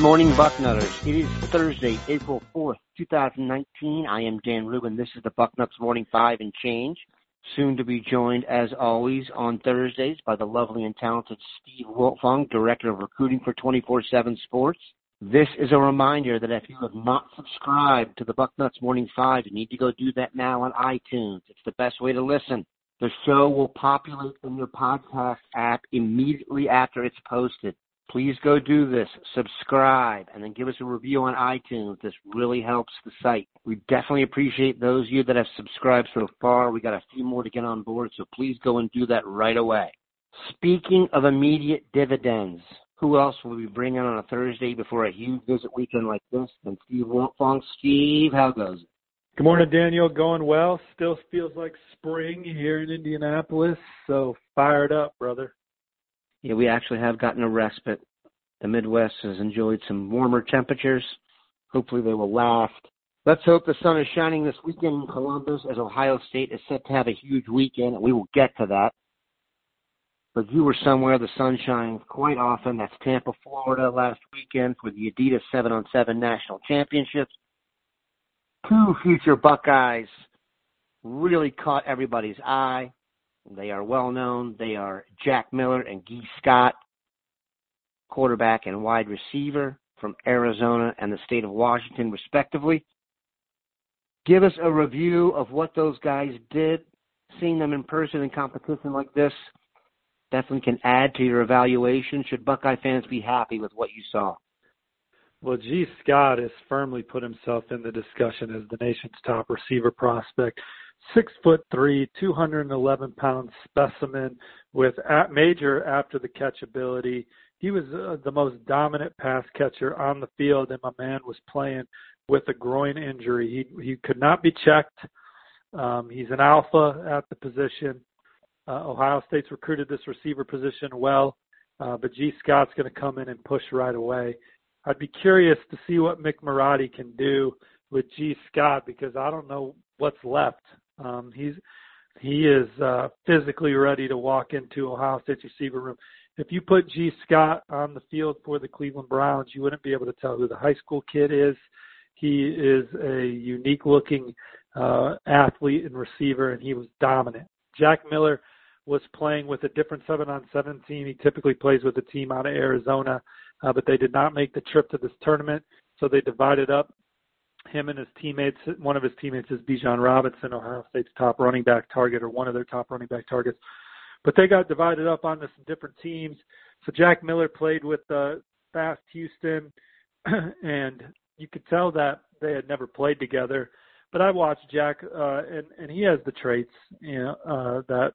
Good morning, Bucknutters. It is Thursday, April 4th, 2019. I am Dan Rubin. This is the Bucknuts Morning 5 and Change. Soon to be joined, as always, on Thursdays by the lovely and talented Steve Wiltfong, Director of Recruiting for 24-7 Sports. This is a reminder that if you have not subscribed to the Bucknuts Morning 5, you need to go do that now on iTunes. It's the best way to listen. The show will populate in your podcast app immediately after it's posted. Please go do this, subscribe, and then give us a review on iTunes. This really helps the site. We definitely appreciate those of you that have subscribed so far. We got a few more to get on board, so please go and do that right away. Speaking of immediate dividends, who else will we bring in on a Thursday before a huge visit weekend like this than Steve Wiltfong? Steve, how goes it? Good morning, Daniel. Going well. Still feels like spring here in Indianapolis, so fired up, brother. Yeah, we actually have gotten a respite. The Midwest has enjoyed some warmer temperatures. Hopefully they will last. Let's hope the sun is shining this weekend in Columbus as Ohio State is set to have a huge weekend, and we will get to that. But you were somewhere the sun shines quite often. That's Tampa, Florida last weekend for the Adidas 7 on 7 National Championships. Two future Buckeyes really caught everybody's eye. They are well known. They are Jack Miller and Gee Scott, quarterback and wide receiver from Arizona and the state of Washington, respectively. Give us a review of what those guys did. Seeing them in person in competition like this definitely can add to your evaluation. Should Buckeye fans be happy with what you saw? Well, Gee Scott has firmly put himself in the discussion as the nation's top receiver prospect six foot three, 211 pound specimen with major after the catch ability. He was uh, the most dominant pass catcher on the field, and my man was playing with a groin injury. He he could not be checked. Um, he's an alpha at the position. Uh, Ohio State's recruited this receiver position well, uh, but Gee Scott's going to come in and push right away. I'd be curious to see what Mick Marotti can do with Gee Scott because I don't know what's left. Um, he's he is uh, physically ready to walk into Ohio State's receiver room. If you put Gee Scott on the field for the Cleveland Browns, you wouldn't be able to tell who the high school kid is. He is a unique looking uh, athlete and receiver, and he was dominant. Jack Miller was playing with a different seven on seven team. He typically plays with a team out of Arizona, uh, but they did not make the trip to this tournament, so they divided up him and his teammates, one of his teammates is Bijan Robinson, Ohio State's top running back target, or one of their top running back targets. But they got divided up onto some different teams. So Jack Miller played with uh, Fast Houston, and you could tell that they had never played together. But I watched Jack, uh, and and he has the traits, you know, uh, that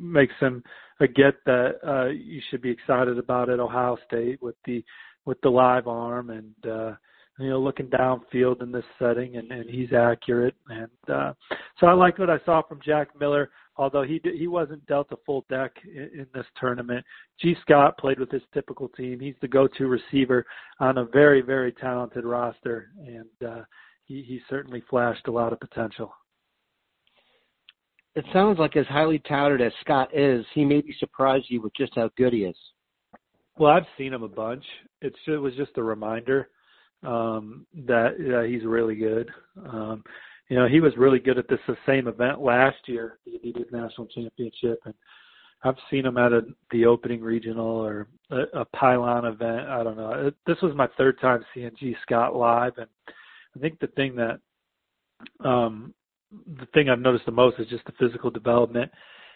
makes him a get that uh, you should be excited about at Ohio State with the with the live arm and uh, you know, looking downfield in this setting, and, and he's accurate. And uh, so I liked what I saw from Jack Miller, although he he wasn't dealt a full deck in, in this tournament. Gee Scott played with his typical team. He's the go-to receiver on a very very talented roster, and uh, he he certainly flashed a lot of potential. It sounds like as highly touted as Scott is, he maybe surprised you with just how good he is. Well, I've seen him a bunch. It's, it was just a reminder um, that uh, he's really good. Um, you know, he was really good at this the same event last year, the Adidas National Championship, and I've seen him at a, the opening regional or a, a pylon event. I don't know. It, this was my third time seeing Gee Scott live, and I think the thing that um, the thing I've noticed the most is just the physical development.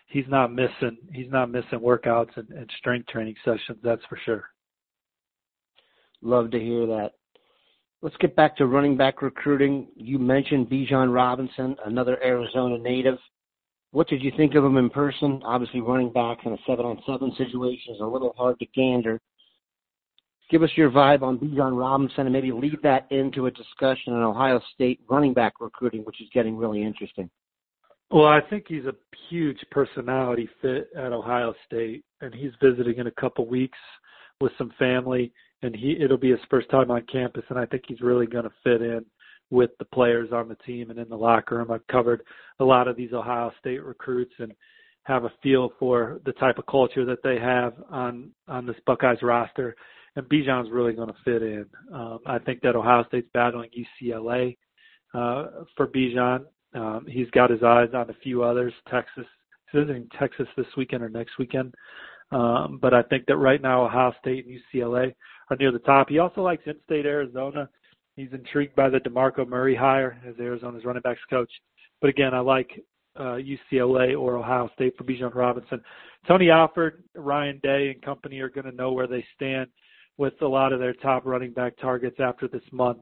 He's not missing. He's not missing workouts and, and strength training sessions. That's for sure. Love to hear that. Let's get back to running back recruiting. You mentioned Bijan Robinson, another Arizona native. What did you think of him in person? Obviously, running back in a seven on seven situation is a little hard to gander. Give us your vibe on Bijan Robinson and maybe lead that into a discussion on Ohio State running back recruiting, which is getting really interesting. Well, I think he's a huge personality fit at Ohio State, and he's visiting in a couple weeks with some family and he it'll be his first time on campus and I think he's really going to fit in with the players on the team and in the locker room. I've covered a lot of these Ohio State recruits and have a feel for the type of culture that they have on on this Buckeyes roster. and Bijan's really going to fit in. Um, I think that Ohio State's battling UCLA uh, for Bijan. Um, he's got his eyes on a few others. Texas, he's visiting Texas this weekend or next weekend. Um, but I think that right now Ohio State and UCLA are near the top. He also likes in-state Arizona. He's intrigued by the DeMarco Murray hire as Arizona's running backs coach. But again, I like uh, UCLA or Ohio State for Bijan Robinson. Tony Alford, Ryan Day, and company are going to know where they stand with a lot of their top running back targets after this month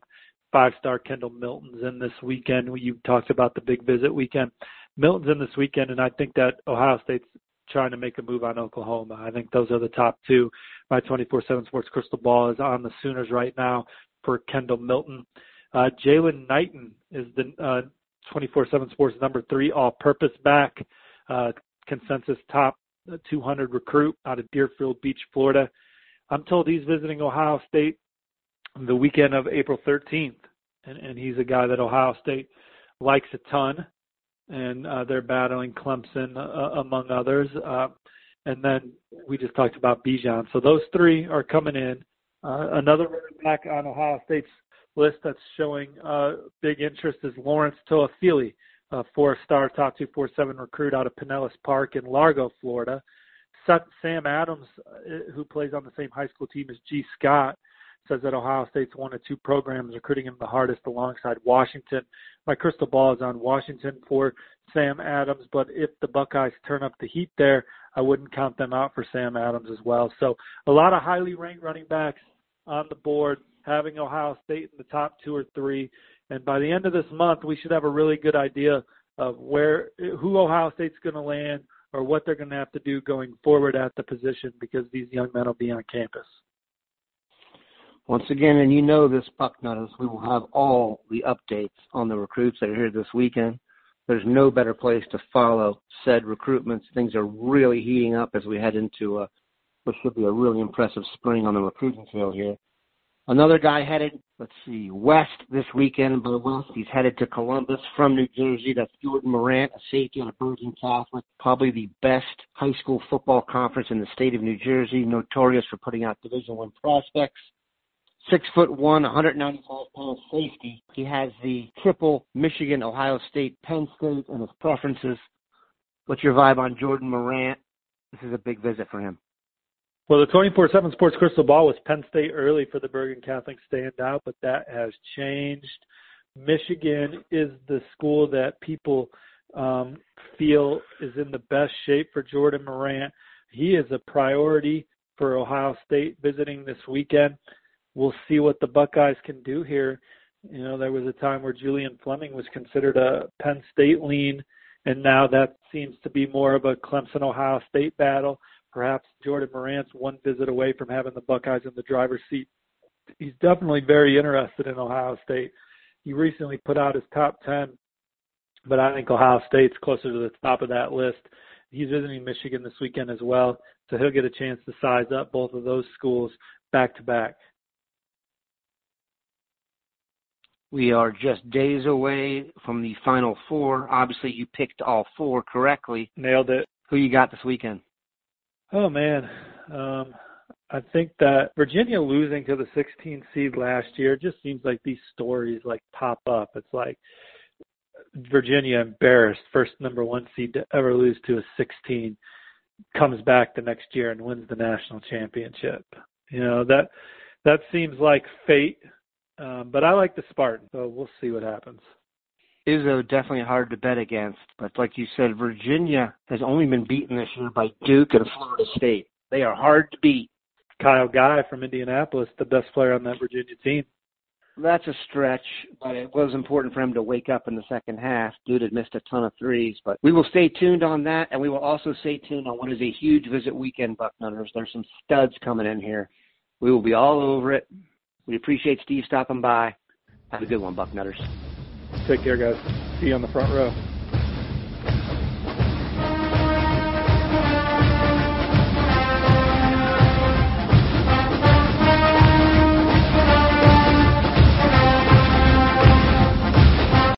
five star Kendall Milton's in this weekend. You talked about the big visit weekend. Milton's in this weekend, and I think that Ohio State's trying to make a move on Oklahoma. I think those are the top two. My 24 7 Sports Crystal Ball is on the Sooners right now for Kendall Milton. Uh, Jaylan Knighton is the uh, 24 uh, 7 Sports number three all purpose back, uh, consensus top 200 recruit out of Deerfield Beach, Florida. I'm told he's visiting Ohio State the weekend of April 13th, and, and he's a guy that Ohio State likes a ton, and uh, they're battling Clemson uh, among others. Uh, and then we just talked about Bijan. So those three are coming in. Uh, another running back on Ohio State's list that's showing uh, big interest is Lawrence Toafili, a four-star top 247 recruit out of Pinellas Park in Largo, Florida. Sam Adams, uh, who plays on the same high school team as Gee Scott, says that Ohio State's one of two programs recruiting him the hardest alongside Washington. My crystal ball is on Washington for Sam Adams, but if the Buckeyes turn up the heat there, I wouldn't count them out for Sam Adams as well. So a lot of highly ranked running backs on the board, having Ohio State in the top two or three. And by the end of this month, we should have a really good idea of where who Ohio State's going to land or what they're going to have to do going forward at the position because these young men will be on campus. Once again, and you know this, Bucknutters, we will have all the updates on the recruits that are here this weekend. There's no better place to follow said recruitments. Things are really heating up as we head into a, what should be a really impressive spring on the recruiting trail here. Another guy headed, let's see, west this weekend. By west, he's headed to Columbus from New Jersey. That's Jordan Morant, a safety on a Bergen Catholic. Probably the best high school football conference in the state of New Jersey, notorious for putting out Division One prospects six foot one, 195 pound safety. He has the triple Michigan, Ohio State, Penn State, and his preferences. What's your vibe on Jordan Morant? This is a big visit for him. Well, the 24/7 Sports Crystal Ball was Penn State early for the Bergen Catholic standout, but that has changed. Michigan is the school that people um, feel is in the best shape for Jordan Morant. He is a priority for Ohio State visiting this weekend we'll see what the Buckeyes can do here. You know, there was a time where Julian Fleming was considered a Penn State lean, and now that seems to be more of a Clemson Ohio State battle. Perhaps Jordan Morant's one visit away from having the Buckeyes in the driver's seat. He's definitely very interested in Ohio State. He recently put out his top 10, but I think Ohio State's closer to the top of that list. He's visiting Michigan this weekend as well, so he'll get a chance to size up both of those schools back to back. We are just days away from the final four. Obviously, you picked all four correctly. Nailed it. Who you got this weekend? Oh man, um, I think that Virginia losing to the 16 seed last year just seems like these stories like pop up. It's like Virginia embarrassed, first number one seed to ever lose to a 16, comes back the next year and wins the national championship. You know that that seems like fate um, but I like the Spartan, so we'll see what happens. Izzo definitely hard to bet against, but like you said, Virginia has only been beaten this year by Duke and Florida State. They are hard to beat. Kyle Guy from Indianapolis, the best player on that Virginia team. That's a stretch, but it was important for him to wake up in the second half. Dude had missed a ton of threes, but we will stay tuned on that, and we will also stay tuned on what is a huge visit weekend, Bucknutters. There's some studs coming in here. We will be all over it. We appreciate Steve stopping by. Have a good one, Bucknutters. Take care, guys. See you on the front row.